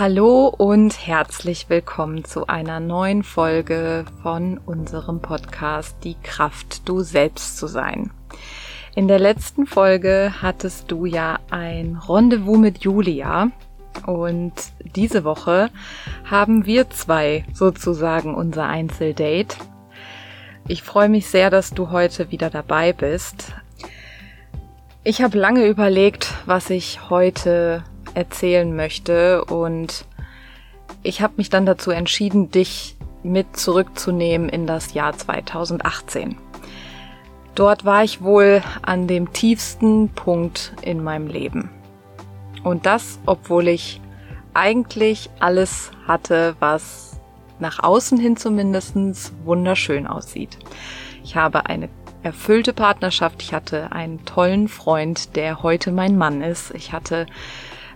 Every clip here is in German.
Hallo und herzlich willkommen zu einer neuen Folge von unserem Podcast Die Kraft, du selbst zu sein. In der letzten Folge hattest du ja ein Rendezvous mit Julia und diese Woche haben wir zwei sozusagen unser Einzeldate. Ich freue mich sehr, dass du heute wieder dabei bist. Ich habe lange überlegt, was ich heute erzählen möchte und ich habe mich dann dazu entschieden, dich mit zurückzunehmen in das Jahr 2018. Dort war ich wohl an dem tiefsten Punkt in meinem Leben. Und das, obwohl ich eigentlich alles hatte, was nach außen hin zumindestens wunderschön aussieht. Ich habe eine erfüllte Partnerschaft, ich hatte einen tollen Freund, der heute mein Mann ist. Ich hatte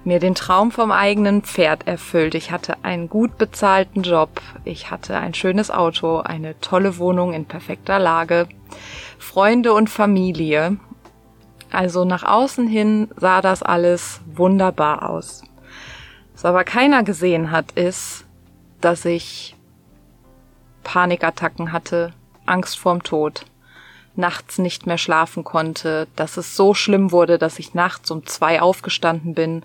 mir den Traum vom eigenen Pferd erfüllt. Ich hatte einen gut bezahlten Job, ich hatte ein schönes Auto, eine tolle Wohnung in perfekter Lage, Freunde und Familie. Also nach außen hin sah das alles wunderbar aus. Was aber keiner gesehen hat, ist, dass ich Panikattacken hatte, Angst vorm Tod, nachts nicht mehr schlafen konnte, dass es so schlimm wurde, dass ich nachts um zwei aufgestanden bin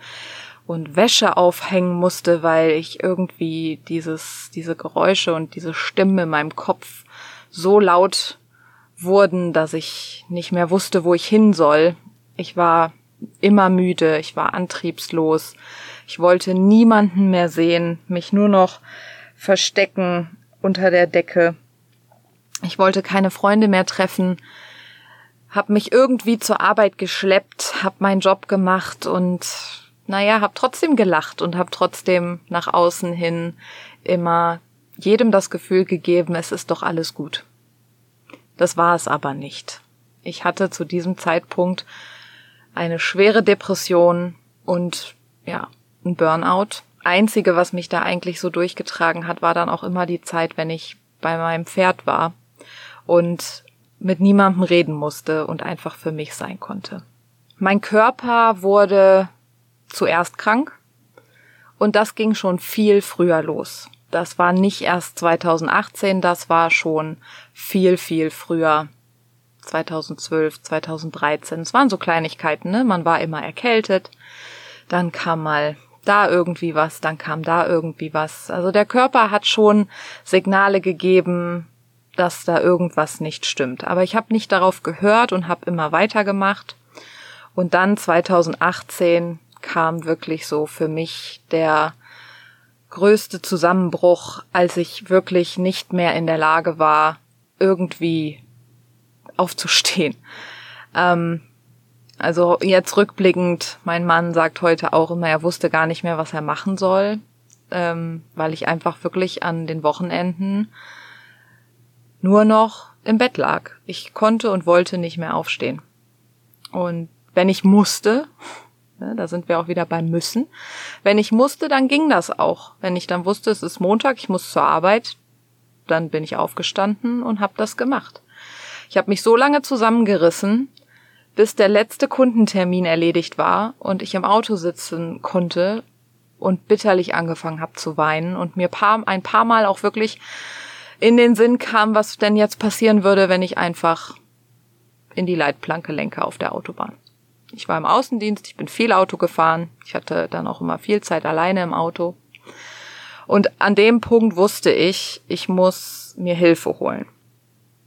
und Wäsche aufhängen musste, weil ich irgendwie dieses, diese Geräusche und diese Stimmen in meinem Kopf so laut wurden, dass ich nicht mehr wusste, wo ich hin soll. Ich war immer müde, ich war antriebslos, ich wollte niemanden mehr sehen, mich nur noch verstecken unter der Decke. Ich wollte keine Freunde mehr treffen, hab mich irgendwie zur Arbeit geschleppt, hab meinen Job gemacht und naja, hab trotzdem gelacht und hab trotzdem nach außen hin immer jedem das Gefühl gegeben, es ist doch alles gut. Das war es aber nicht. Ich hatte zu diesem Zeitpunkt eine schwere Depression und ja, ein Burnout. Einzige, was mich da eigentlich so durchgetragen hat, war dann auch immer die Zeit, wenn ich bei meinem Pferd war und mit niemandem reden musste und einfach für mich sein konnte. Mein Körper wurde zuerst krank und das ging schon viel früher los. Das war nicht erst 2018, das war schon viel, viel früher. 2012, 2013. Es waren so Kleinigkeiten, ne? Man war immer erkältet. Dann kam mal da irgendwie was, dann kam da irgendwie was. Also der Körper hat schon Signale gegeben, dass da irgendwas nicht stimmt. Aber ich habe nicht darauf gehört und habe immer weitergemacht. Und dann 2018 kam wirklich so für mich der größte Zusammenbruch, als ich wirklich nicht mehr in der Lage war, irgendwie aufzustehen. Ähm, also jetzt rückblickend, mein Mann sagt heute auch immer, er wusste gar nicht mehr, was er machen soll, ähm, weil ich einfach wirklich an den Wochenenden nur noch im Bett lag. Ich konnte und wollte nicht mehr aufstehen. Und wenn ich musste, ne, da sind wir auch wieder beim Müssen, wenn ich musste, dann ging das auch. Wenn ich dann wusste, es ist Montag, ich muss zur Arbeit, dann bin ich aufgestanden und habe das gemacht. Ich habe mich so lange zusammengerissen, bis der letzte Kundentermin erledigt war und ich im Auto sitzen konnte und bitterlich angefangen habe zu weinen und mir ein paar Mal auch wirklich in den Sinn kam, was denn jetzt passieren würde, wenn ich einfach in die Leitplanke lenke auf der Autobahn. Ich war im Außendienst, ich bin viel Auto gefahren, ich hatte dann auch immer viel Zeit alleine im Auto. Und an dem Punkt wusste ich, ich muss mir Hilfe holen.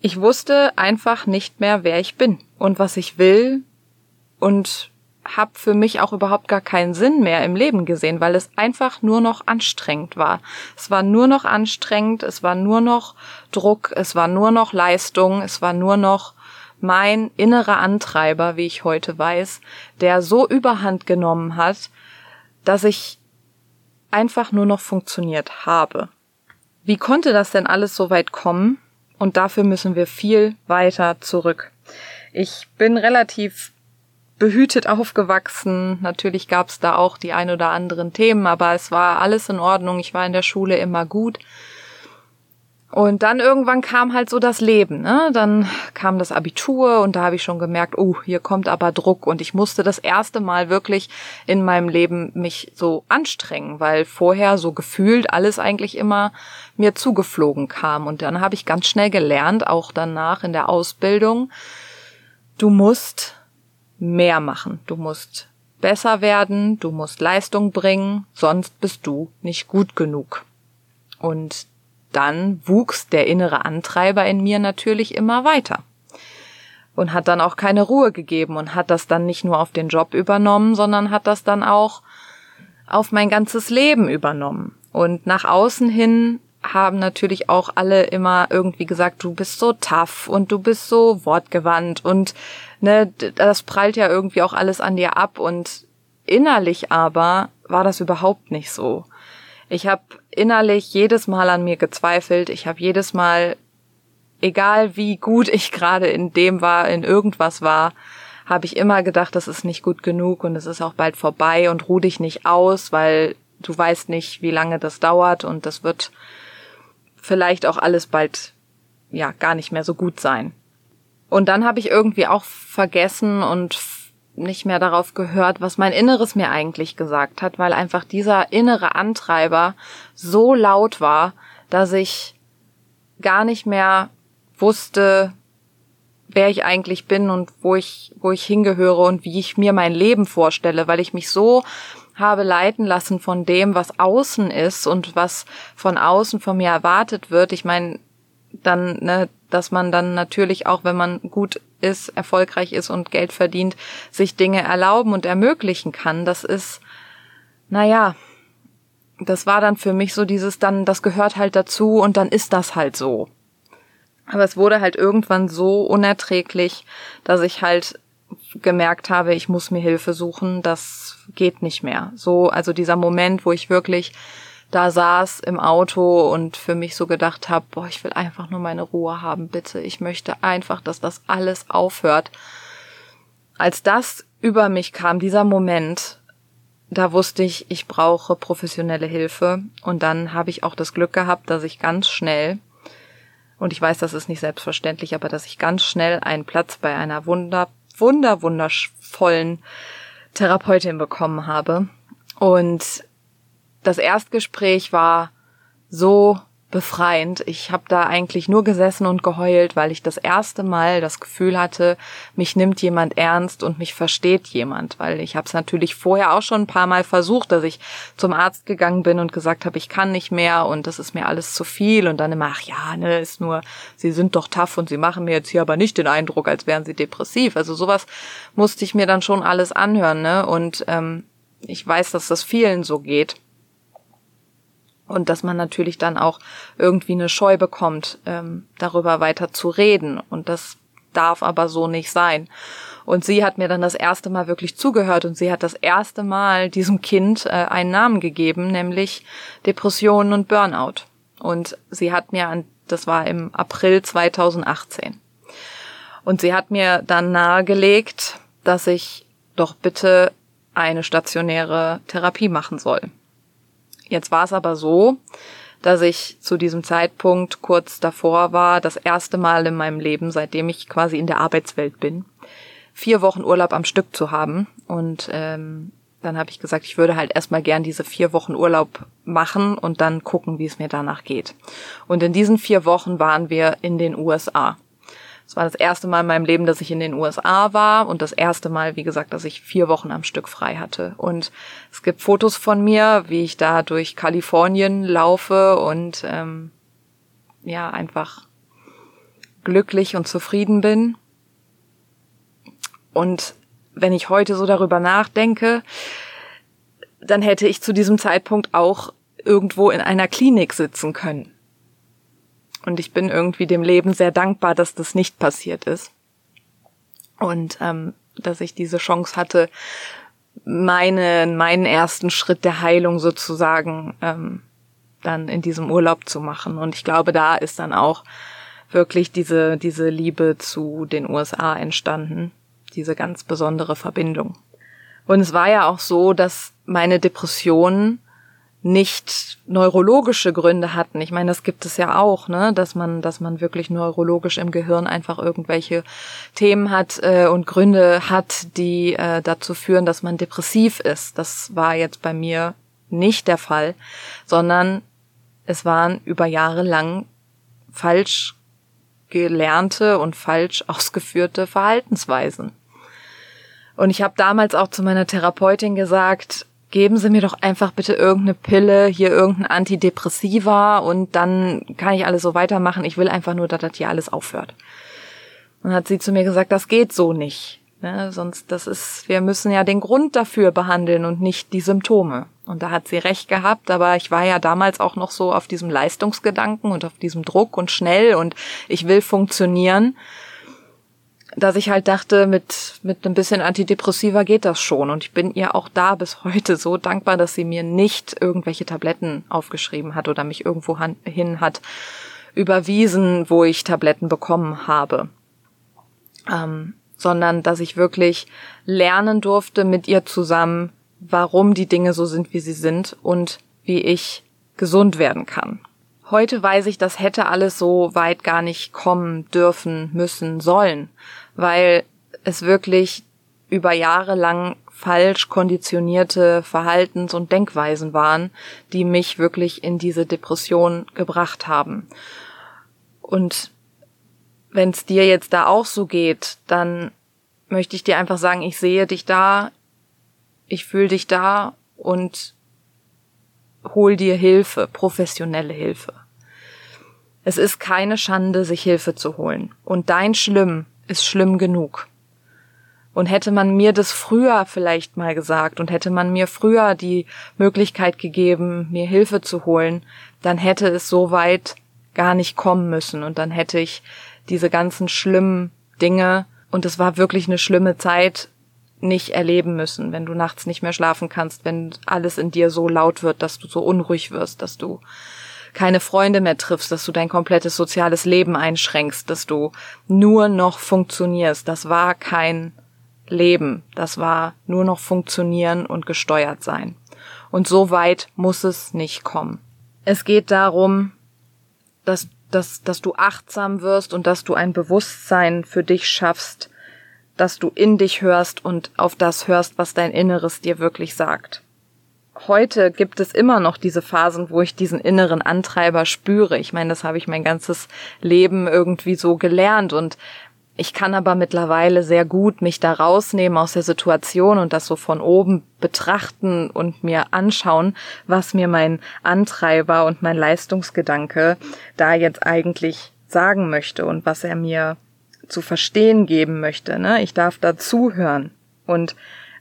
Ich wusste einfach nicht mehr, wer ich bin und was ich will und habe für mich auch überhaupt gar keinen Sinn mehr im Leben gesehen, weil es einfach nur noch anstrengend war. Es war nur noch anstrengend, es war nur noch Druck, es war nur noch Leistung, es war nur noch mein innerer Antreiber, wie ich heute weiß, der so überhand genommen hat, dass ich einfach nur noch funktioniert habe. Wie konnte das denn alles so weit kommen? Und dafür müssen wir viel weiter zurück. Ich bin relativ behütet aufgewachsen. Natürlich gab es da auch die ein oder anderen Themen, aber es war alles in Ordnung. Ich war in der Schule immer gut. Und dann irgendwann kam halt so das Leben, ne? Dann kam das Abitur und da habe ich schon gemerkt, oh, hier kommt aber Druck und ich musste das erste Mal wirklich in meinem Leben mich so anstrengen, weil vorher so gefühlt alles eigentlich immer mir zugeflogen kam und dann habe ich ganz schnell gelernt, auch danach in der Ausbildung, du musst mehr machen, du musst besser werden, du musst Leistung bringen, sonst bist du nicht gut genug. Und dann wuchs der innere Antreiber in mir natürlich immer weiter und hat dann auch keine Ruhe gegeben und hat das dann nicht nur auf den Job übernommen, sondern hat das dann auch auf mein ganzes Leben übernommen. Und nach außen hin haben natürlich auch alle immer irgendwie gesagt, du bist so tough und du bist so wortgewandt und ne, das prallt ja irgendwie auch alles an dir ab und innerlich aber war das überhaupt nicht so. Ich habe innerlich jedes Mal an mir gezweifelt. Ich habe jedes Mal, egal wie gut ich gerade in dem war, in irgendwas war, habe ich immer gedacht, das ist nicht gut genug und es ist auch bald vorbei und ruh dich nicht aus, weil du weißt nicht, wie lange das dauert und das wird vielleicht auch alles bald ja gar nicht mehr so gut sein. Und dann habe ich irgendwie auch vergessen und nicht mehr darauf gehört, was mein Inneres mir eigentlich gesagt hat, weil einfach dieser innere Antreiber so laut war, dass ich gar nicht mehr wusste, wer ich eigentlich bin und wo ich, wo ich hingehöre und wie ich mir mein Leben vorstelle, weil ich mich so habe leiten lassen von dem, was außen ist und was von außen von mir erwartet wird. Ich meine, dann, ne, dass man dann natürlich auch, wenn man gut ist, erfolgreich ist und Geld verdient, sich Dinge erlauben und ermöglichen kann. Das ist, naja, das war dann für mich so dieses dann, das gehört halt dazu und dann ist das halt so. Aber es wurde halt irgendwann so unerträglich, dass ich halt gemerkt habe, ich muss mir Hilfe suchen, das geht nicht mehr. So, also dieser Moment, wo ich wirklich da saß im Auto und für mich so gedacht habe, boah, ich will einfach nur meine Ruhe haben, bitte. Ich möchte einfach, dass das alles aufhört. Als das über mich kam, dieser Moment, da wusste ich, ich brauche professionelle Hilfe. Und dann habe ich auch das Glück gehabt, dass ich ganz schnell, und ich weiß, das ist nicht selbstverständlich, aber dass ich ganz schnell einen Platz bei einer wunder, wunder, wundervollen Therapeutin bekommen habe. Und das Erstgespräch war so befreiend. Ich habe da eigentlich nur gesessen und geheult, weil ich das erste Mal das Gefühl hatte, mich nimmt jemand ernst und mich versteht jemand, weil ich habe es natürlich vorher auch schon ein paar Mal versucht, dass ich zum Arzt gegangen bin und gesagt habe, ich kann nicht mehr und das ist mir alles zu viel und dann immer, ach ja, ne, ist nur, sie sind doch tough und sie machen mir jetzt hier aber nicht den Eindruck, als wären sie depressiv. Also sowas musste ich mir dann schon alles anhören, ne? Und ähm, ich weiß, dass das vielen so geht und dass man natürlich dann auch irgendwie eine Scheu bekommt, ähm, darüber weiter zu reden. Und das darf aber so nicht sein. Und sie hat mir dann das erste Mal wirklich zugehört und sie hat das erste Mal diesem Kind äh, einen Namen gegeben, nämlich Depressionen und Burnout. Und sie hat mir an, das war im April 2018. Und sie hat mir dann nahegelegt, dass ich doch bitte eine stationäre Therapie machen soll. Jetzt war es aber so, dass ich zu diesem Zeitpunkt kurz davor war, das erste Mal in meinem Leben, seitdem ich quasi in der Arbeitswelt bin, vier Wochen Urlaub am Stück zu haben. Und ähm, dann habe ich gesagt, ich würde halt erstmal gern diese vier Wochen Urlaub machen und dann gucken, wie es mir danach geht. Und in diesen vier Wochen waren wir in den USA. Es war das erste Mal in meinem Leben, dass ich in den USA war und das erste Mal, wie gesagt, dass ich vier Wochen am Stück frei hatte. Und es gibt Fotos von mir, wie ich da durch Kalifornien laufe und ähm, ja, einfach glücklich und zufrieden bin. Und wenn ich heute so darüber nachdenke, dann hätte ich zu diesem Zeitpunkt auch irgendwo in einer Klinik sitzen können. Und ich bin irgendwie dem Leben sehr dankbar, dass das nicht passiert ist. Und ähm, dass ich diese Chance hatte, meine, meinen ersten Schritt der Heilung sozusagen ähm, dann in diesem Urlaub zu machen. Und ich glaube, da ist dann auch wirklich diese, diese Liebe zu den USA entstanden, diese ganz besondere Verbindung. Und es war ja auch so, dass meine Depression nicht neurologische Gründe hatten. Ich meine, das gibt es ja auch, ne, dass man, dass man wirklich neurologisch im Gehirn einfach irgendwelche Themen hat äh, und Gründe hat, die äh, dazu führen, dass man depressiv ist. Das war jetzt bei mir nicht der Fall, sondern es waren über Jahre lang falsch gelernte und falsch ausgeführte Verhaltensweisen. Und ich habe damals auch zu meiner Therapeutin gesagt, geben Sie mir doch einfach bitte irgendeine Pille, hier irgendein Antidepressiva und dann kann ich alles so weitermachen. Ich will einfach nur, dass das hier alles aufhört. Und hat sie zu mir gesagt, das geht so nicht. Ne? Sonst, das ist, wir müssen ja den Grund dafür behandeln und nicht die Symptome. Und da hat sie recht gehabt, aber ich war ja damals auch noch so auf diesem Leistungsgedanken und auf diesem Druck und schnell und ich will funktionieren dass ich halt dachte, mit, mit ein bisschen Antidepressiva geht das schon. Und ich bin ihr auch da bis heute so dankbar, dass sie mir nicht irgendwelche Tabletten aufgeschrieben hat oder mich irgendwo hin hat überwiesen, wo ich Tabletten bekommen habe. Ähm, sondern dass ich wirklich lernen durfte mit ihr zusammen, warum die Dinge so sind, wie sie sind und wie ich gesund werden kann. Heute weiß ich, das hätte alles so weit gar nicht kommen dürfen, müssen, sollen weil es wirklich über Jahre lang falsch konditionierte Verhaltens- und Denkweisen waren, die mich wirklich in diese Depression gebracht haben. Und wenn es dir jetzt da auch so geht, dann möchte ich dir einfach sagen, ich sehe dich da, ich fühle dich da und hol dir Hilfe, professionelle Hilfe. Es ist keine Schande, sich Hilfe zu holen. Und dein Schlimm ist schlimm genug. Und hätte man mir das früher vielleicht mal gesagt und hätte man mir früher die Möglichkeit gegeben, mir Hilfe zu holen, dann hätte es so weit gar nicht kommen müssen und dann hätte ich diese ganzen schlimmen Dinge und es war wirklich eine schlimme Zeit nicht erleben müssen, wenn du nachts nicht mehr schlafen kannst, wenn alles in dir so laut wird, dass du so unruhig wirst, dass du keine Freunde mehr triffst, dass du dein komplettes soziales Leben einschränkst, dass du nur noch funktionierst. Das war kein Leben. Das war nur noch funktionieren und gesteuert sein. Und so weit muss es nicht kommen. Es geht darum, dass, dass, dass du achtsam wirst und dass du ein Bewusstsein für dich schaffst, dass du in dich hörst und auf das hörst, was dein Inneres dir wirklich sagt heute gibt es immer noch diese Phasen, wo ich diesen inneren Antreiber spüre. Ich meine, das habe ich mein ganzes Leben irgendwie so gelernt und ich kann aber mittlerweile sehr gut mich da rausnehmen aus der Situation und das so von oben betrachten und mir anschauen, was mir mein Antreiber und mein Leistungsgedanke da jetzt eigentlich sagen möchte und was er mir zu verstehen geben möchte. Ne? Ich darf da zuhören. Und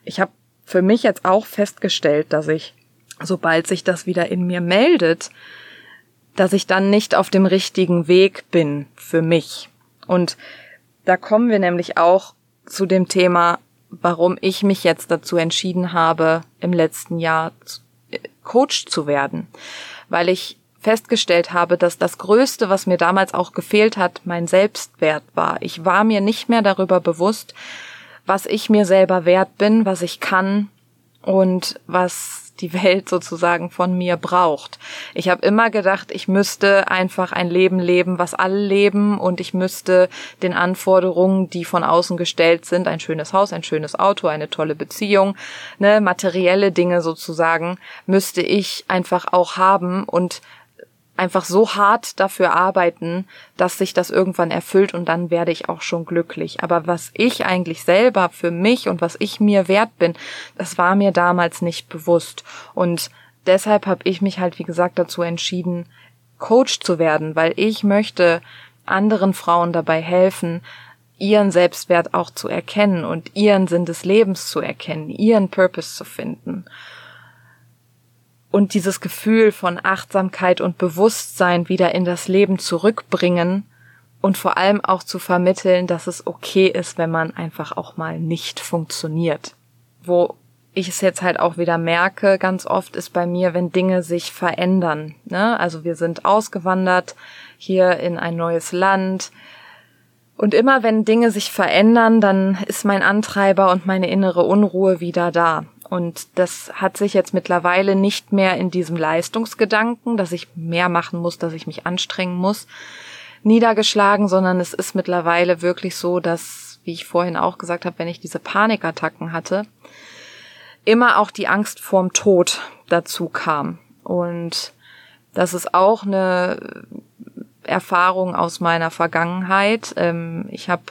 ich habe für mich jetzt auch festgestellt, dass ich, sobald sich das wieder in mir meldet, dass ich dann nicht auf dem richtigen Weg bin für mich. Und da kommen wir nämlich auch zu dem Thema, warum ich mich jetzt dazu entschieden habe, im letzten Jahr äh, Coach zu werden. Weil ich festgestellt habe, dass das Größte, was mir damals auch gefehlt hat, mein Selbstwert war. Ich war mir nicht mehr darüber bewusst, was ich mir selber wert bin, was ich kann und was die Welt sozusagen von mir braucht. Ich habe immer gedacht, ich müsste einfach ein Leben leben, was alle leben und ich müsste den Anforderungen, die von außen gestellt sind, ein schönes Haus, ein schönes Auto, eine tolle Beziehung, ne, materielle Dinge sozusagen, müsste ich einfach auch haben und einfach so hart dafür arbeiten, dass sich das irgendwann erfüllt und dann werde ich auch schon glücklich. Aber was ich eigentlich selber für mich und was ich mir wert bin, das war mir damals nicht bewusst. Und deshalb habe ich mich halt, wie gesagt, dazu entschieden, Coach zu werden, weil ich möchte anderen Frauen dabei helfen, ihren Selbstwert auch zu erkennen und ihren Sinn des Lebens zu erkennen, ihren Purpose zu finden und dieses Gefühl von Achtsamkeit und Bewusstsein wieder in das Leben zurückbringen und vor allem auch zu vermitteln, dass es okay ist, wenn man einfach auch mal nicht funktioniert. Wo ich es jetzt halt auch wieder merke, ganz oft ist bei mir, wenn Dinge sich verändern. Ne? Also wir sind ausgewandert hier in ein neues Land. Und immer wenn Dinge sich verändern, dann ist mein Antreiber und meine innere Unruhe wieder da. Und das hat sich jetzt mittlerweile nicht mehr in diesem Leistungsgedanken, dass ich mehr machen muss, dass ich mich anstrengen muss, niedergeschlagen, sondern es ist mittlerweile wirklich so, dass, wie ich vorhin auch gesagt habe, wenn ich diese Panikattacken hatte, immer auch die Angst vorm Tod dazu kam. Und das ist auch eine Erfahrung aus meiner Vergangenheit. Ähm, ich habe,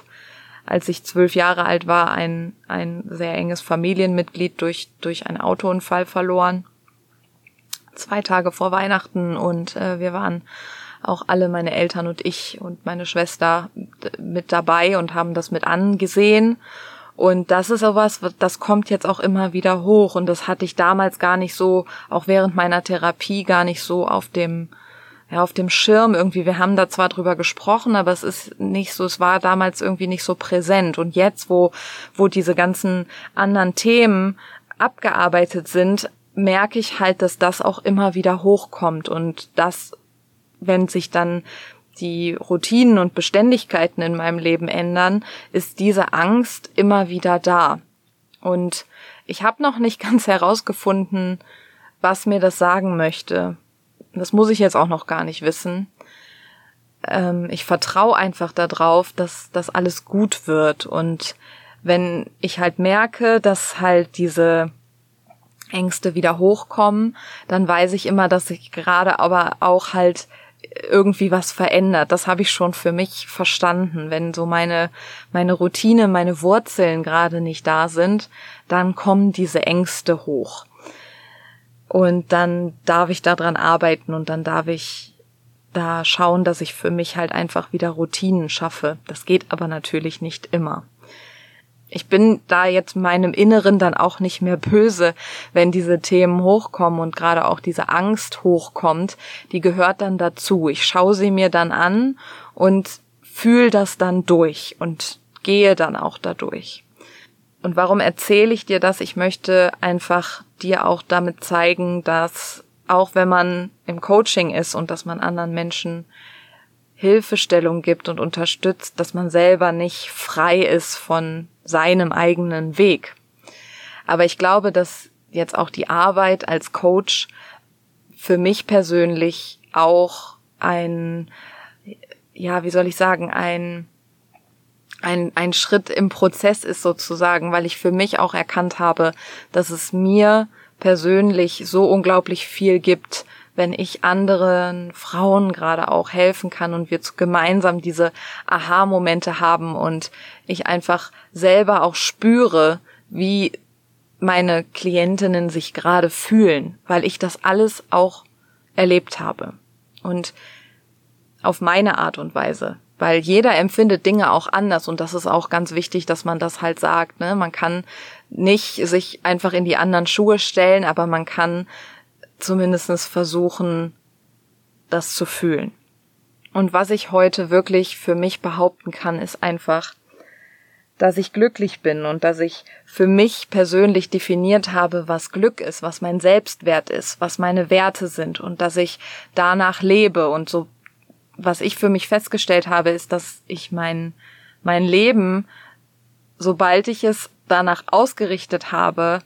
als ich zwölf Jahre alt war, ein, ein sehr enges Familienmitglied durch, durch einen Autounfall verloren. Zwei Tage vor Weihnachten und äh, wir waren auch alle meine Eltern und ich und meine Schwester mit dabei und haben das mit angesehen. Und das ist sowas, das kommt jetzt auch immer wieder hoch. Und das hatte ich damals gar nicht so, auch während meiner Therapie gar nicht so auf dem, ja, auf dem Schirm irgendwie. Wir haben da zwar drüber gesprochen, aber es ist nicht so, es war damals irgendwie nicht so präsent. Und jetzt, wo, wo diese ganzen anderen Themen abgearbeitet sind, merke ich halt, dass das auch immer wieder hochkommt und das wenn sich dann die Routinen und Beständigkeiten in meinem Leben ändern, ist diese Angst immer wieder da. Und ich habe noch nicht ganz herausgefunden, was mir das sagen möchte. Das muss ich jetzt auch noch gar nicht wissen. Ähm, ich vertraue einfach darauf, dass das alles gut wird. Und wenn ich halt merke, dass halt diese Ängste wieder hochkommen, dann weiß ich immer, dass ich gerade aber auch halt irgendwie was verändert. Das habe ich schon für mich verstanden. Wenn so meine, meine Routine, meine Wurzeln gerade nicht da sind, dann kommen diese Ängste hoch. Und dann darf ich daran arbeiten und dann darf ich da schauen, dass ich für mich halt einfach wieder Routinen schaffe. Das geht aber natürlich nicht immer ich bin da jetzt meinem Inneren dann auch nicht mehr böse, wenn diese Themen hochkommen und gerade auch diese Angst hochkommt, die gehört dann dazu. Ich schaue sie mir dann an und fühle das dann durch und gehe dann auch dadurch. Und warum erzähle ich dir das? Ich möchte einfach dir auch damit zeigen, dass auch wenn man im Coaching ist und dass man anderen Menschen Hilfestellung gibt und unterstützt, dass man selber nicht frei ist von seinem eigenen Weg. Aber ich glaube, dass jetzt auch die Arbeit als Coach für mich persönlich auch ein, ja, wie soll ich sagen, ein, ein, ein Schritt im Prozess ist sozusagen, weil ich für mich auch erkannt habe, dass es mir persönlich so unglaublich viel gibt, wenn ich anderen Frauen gerade auch helfen kann und wir gemeinsam diese Aha-Momente haben und ich einfach selber auch spüre, wie meine Klientinnen sich gerade fühlen, weil ich das alles auch erlebt habe. Und auf meine Art und Weise. Weil jeder empfindet Dinge auch anders und das ist auch ganz wichtig, dass man das halt sagt. Ne? Man kann nicht sich einfach in die anderen Schuhe stellen, aber man kann zumindestens versuchen, das zu fühlen. Und was ich heute wirklich für mich behaupten kann, ist einfach, dass ich glücklich bin und dass ich für mich persönlich definiert habe, was Glück ist, was mein Selbstwert ist, was meine Werte sind und dass ich danach lebe und so, was ich für mich festgestellt habe, ist, dass ich mein, mein Leben, sobald ich es danach ausgerichtet habe,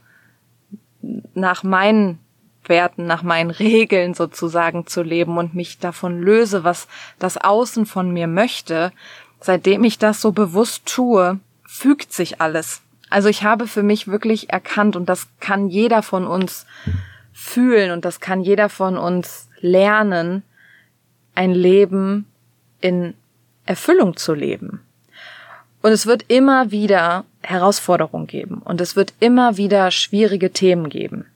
nach meinen Werten, nach meinen Regeln sozusagen zu leben und mich davon löse, was das Außen von mir möchte, seitdem ich das so bewusst tue, fügt sich alles. Also ich habe für mich wirklich erkannt und das kann jeder von uns fühlen und das kann jeder von uns lernen, ein Leben in Erfüllung zu leben. Und es wird immer wieder Herausforderungen geben und es wird immer wieder schwierige Themen geben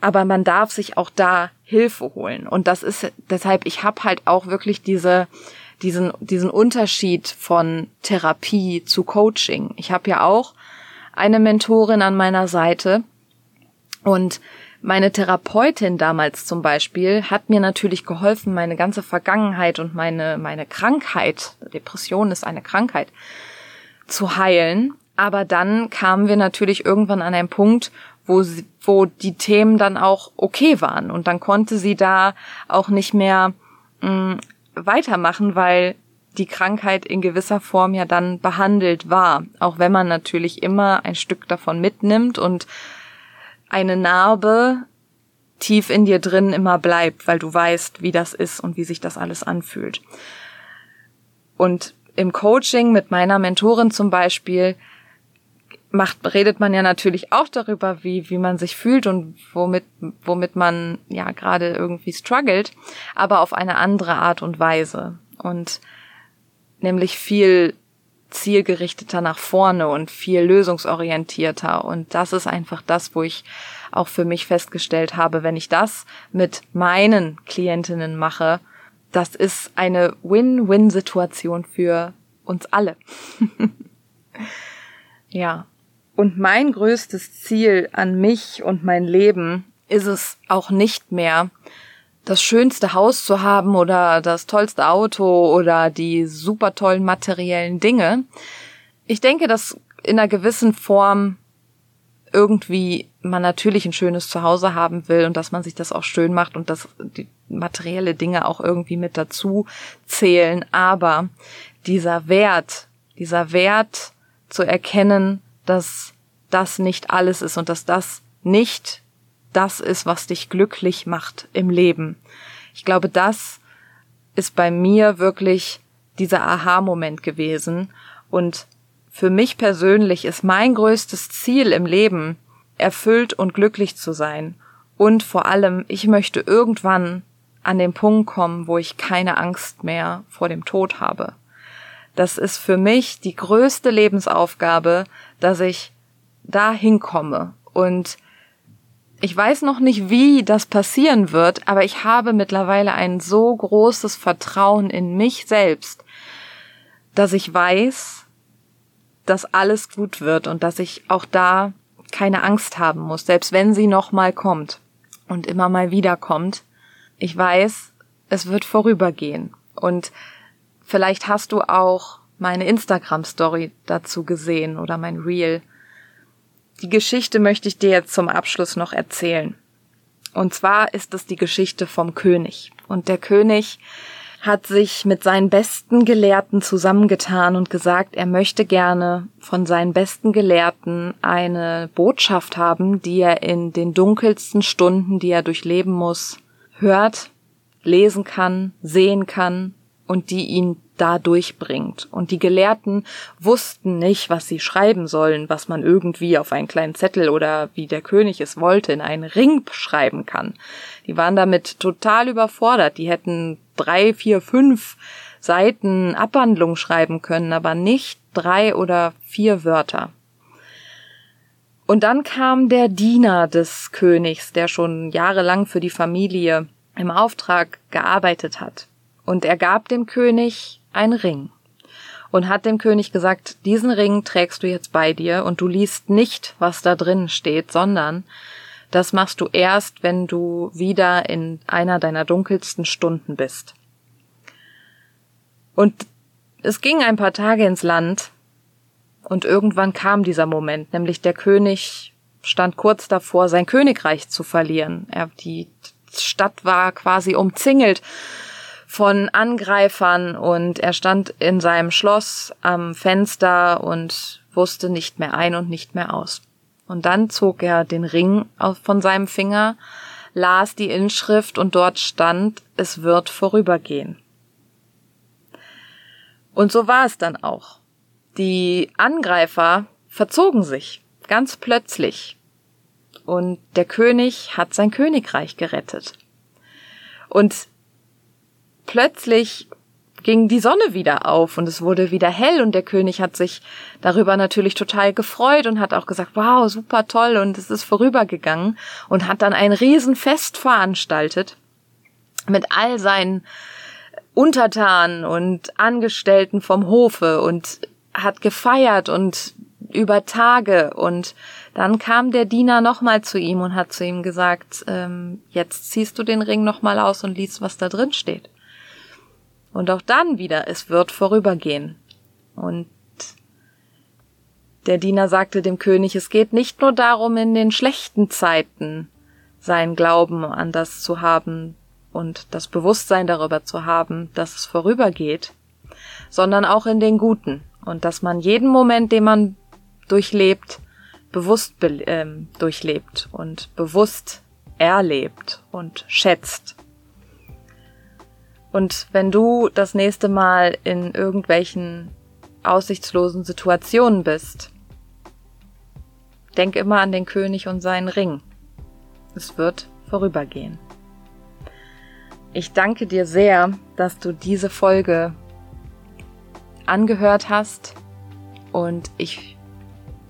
aber man darf sich auch da Hilfe holen. Und das ist deshalb, ich habe halt auch wirklich diese, diesen, diesen Unterschied von Therapie zu Coaching. Ich habe ja auch eine Mentorin an meiner Seite und meine Therapeutin damals zum Beispiel hat mir natürlich geholfen, meine ganze Vergangenheit und meine, meine Krankheit, Depression ist eine Krankheit, zu heilen. Aber dann kamen wir natürlich irgendwann an einen Punkt, wo, sie, wo die Themen dann auch okay waren. Und dann konnte sie da auch nicht mehr mh, mm, weitermachen, weil die Krankheit in gewisser Form ja dann behandelt war, auch wenn man natürlich immer ein Stück davon mitnimmt und eine Narbe tief in dir drin immer bleibt, weil du weißt, wie das ist und wie sich das alles anfühlt. Und im Coaching mit meiner Mentorin zum Beispiel macht, redet man ja natürlich auch darüber, wie, wie man sich fühlt und womit, womit man ja gerade irgendwie struggelt, aber auf eine andere Art und Weise. Und nämlich viel zielgerichteter nach vorne und viel lösungsorientierter. Und das ist einfach das, wo ich auch für mich festgestellt habe, wenn ich das mit meinen Klientinnen mache, das ist eine Win-Win-Situation für uns alle. ja. Und mein größtes Ziel an mich und mein Leben ist es auch nicht mehr, das schönste Haus zu haben oder das tollste Auto oder die super tollen materiellen Dinge. Ich denke, dass in einer gewissen Form irgendwie man natürlich ein schönes Zuhause haben will und dass man sich das auch schön macht und dass die materielle Dinge auch irgendwie mit dazu zählen. Aber dieser Wert, dieser Wert zu erkennen, dass das nicht alles ist und dass das nicht das ist, was dich glücklich macht im Leben. Ich glaube, das ist bei mir wirklich dieser Aha-Moment gewesen. Und für mich persönlich ist mein größtes Ziel im Leben, erfüllt und glücklich zu sein. Und vor allem, ich möchte irgendwann an den Punkt kommen, wo ich keine Angst mehr vor dem Tod habe. Das ist für mich die größte Lebensaufgabe, dass ich da hinkomme. Und ich weiß noch nicht, wie das passieren wird, aber ich habe mittlerweile ein so großes Vertrauen in mich selbst, dass ich weiß, dass alles gut wird und dass ich auch da keine Angst haben muss, selbst wenn sie noch mal kommt und immer mal wieder kommt. Ich weiß, es wird vorübergehen und vielleicht hast du auch meine Instagram Story dazu gesehen oder mein Reel. Die Geschichte möchte ich dir jetzt zum Abschluss noch erzählen. Und zwar ist es die Geschichte vom König. Und der König hat sich mit seinen besten Gelehrten zusammengetan und gesagt, er möchte gerne von seinen besten Gelehrten eine Botschaft haben, die er in den dunkelsten Stunden, die er durchleben muss, hört, lesen kann, sehen kann und die ihn da durchbringt. Und die Gelehrten wussten nicht, was sie schreiben sollen, was man irgendwie auf einen kleinen Zettel oder wie der König es wollte, in einen Ring schreiben kann. Die waren damit total überfordert. Die hätten drei, vier, fünf Seiten Abhandlung schreiben können, aber nicht drei oder vier Wörter. Und dann kam der Diener des Königs, der schon jahrelang für die Familie im Auftrag gearbeitet hat. Und er gab dem König ein Ring und hat dem König gesagt, diesen Ring trägst du jetzt bei dir und du liest nicht, was da drin steht, sondern das machst du erst, wenn du wieder in einer deiner dunkelsten Stunden bist. Und es ging ein paar Tage ins Land und irgendwann kam dieser Moment, nämlich der König stand kurz davor, sein Königreich zu verlieren. Er, die Stadt war quasi umzingelt von Angreifern und er stand in seinem Schloss am Fenster und wusste nicht mehr ein und nicht mehr aus. Und dann zog er den Ring von seinem Finger, las die Inschrift und dort stand, es wird vorübergehen. Und so war es dann auch. Die Angreifer verzogen sich, ganz plötzlich. Und der König hat sein Königreich gerettet. Und plötzlich ging die Sonne wieder auf und es wurde wieder hell und der König hat sich darüber natürlich total gefreut und hat auch gesagt, wow, super toll und es ist vorübergegangen und hat dann ein Riesenfest veranstaltet mit all seinen Untertanen und Angestellten vom Hofe und hat gefeiert und über Tage und dann kam der Diener nochmal zu ihm und hat zu ihm gesagt, ähm, jetzt ziehst du den Ring nochmal aus und liest, was da drin steht. Und auch dann wieder, es wird vorübergehen. Und der Diener sagte dem König, es geht nicht nur darum, in den schlechten Zeiten seinen Glauben an das zu haben und das Bewusstsein darüber zu haben, dass es vorübergeht, sondern auch in den guten. Und dass man jeden Moment, den man durchlebt, bewusst be ähm, durchlebt und bewusst erlebt und schätzt. Und wenn du das nächste Mal in irgendwelchen aussichtslosen Situationen bist, denk immer an den König und seinen Ring. Es wird vorübergehen. Ich danke dir sehr, dass du diese Folge angehört hast und ich,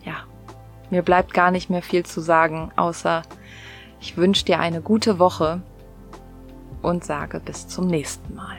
ja, mir bleibt gar nicht mehr viel zu sagen, außer ich wünsche dir eine gute Woche und sage bis zum nächsten Mal.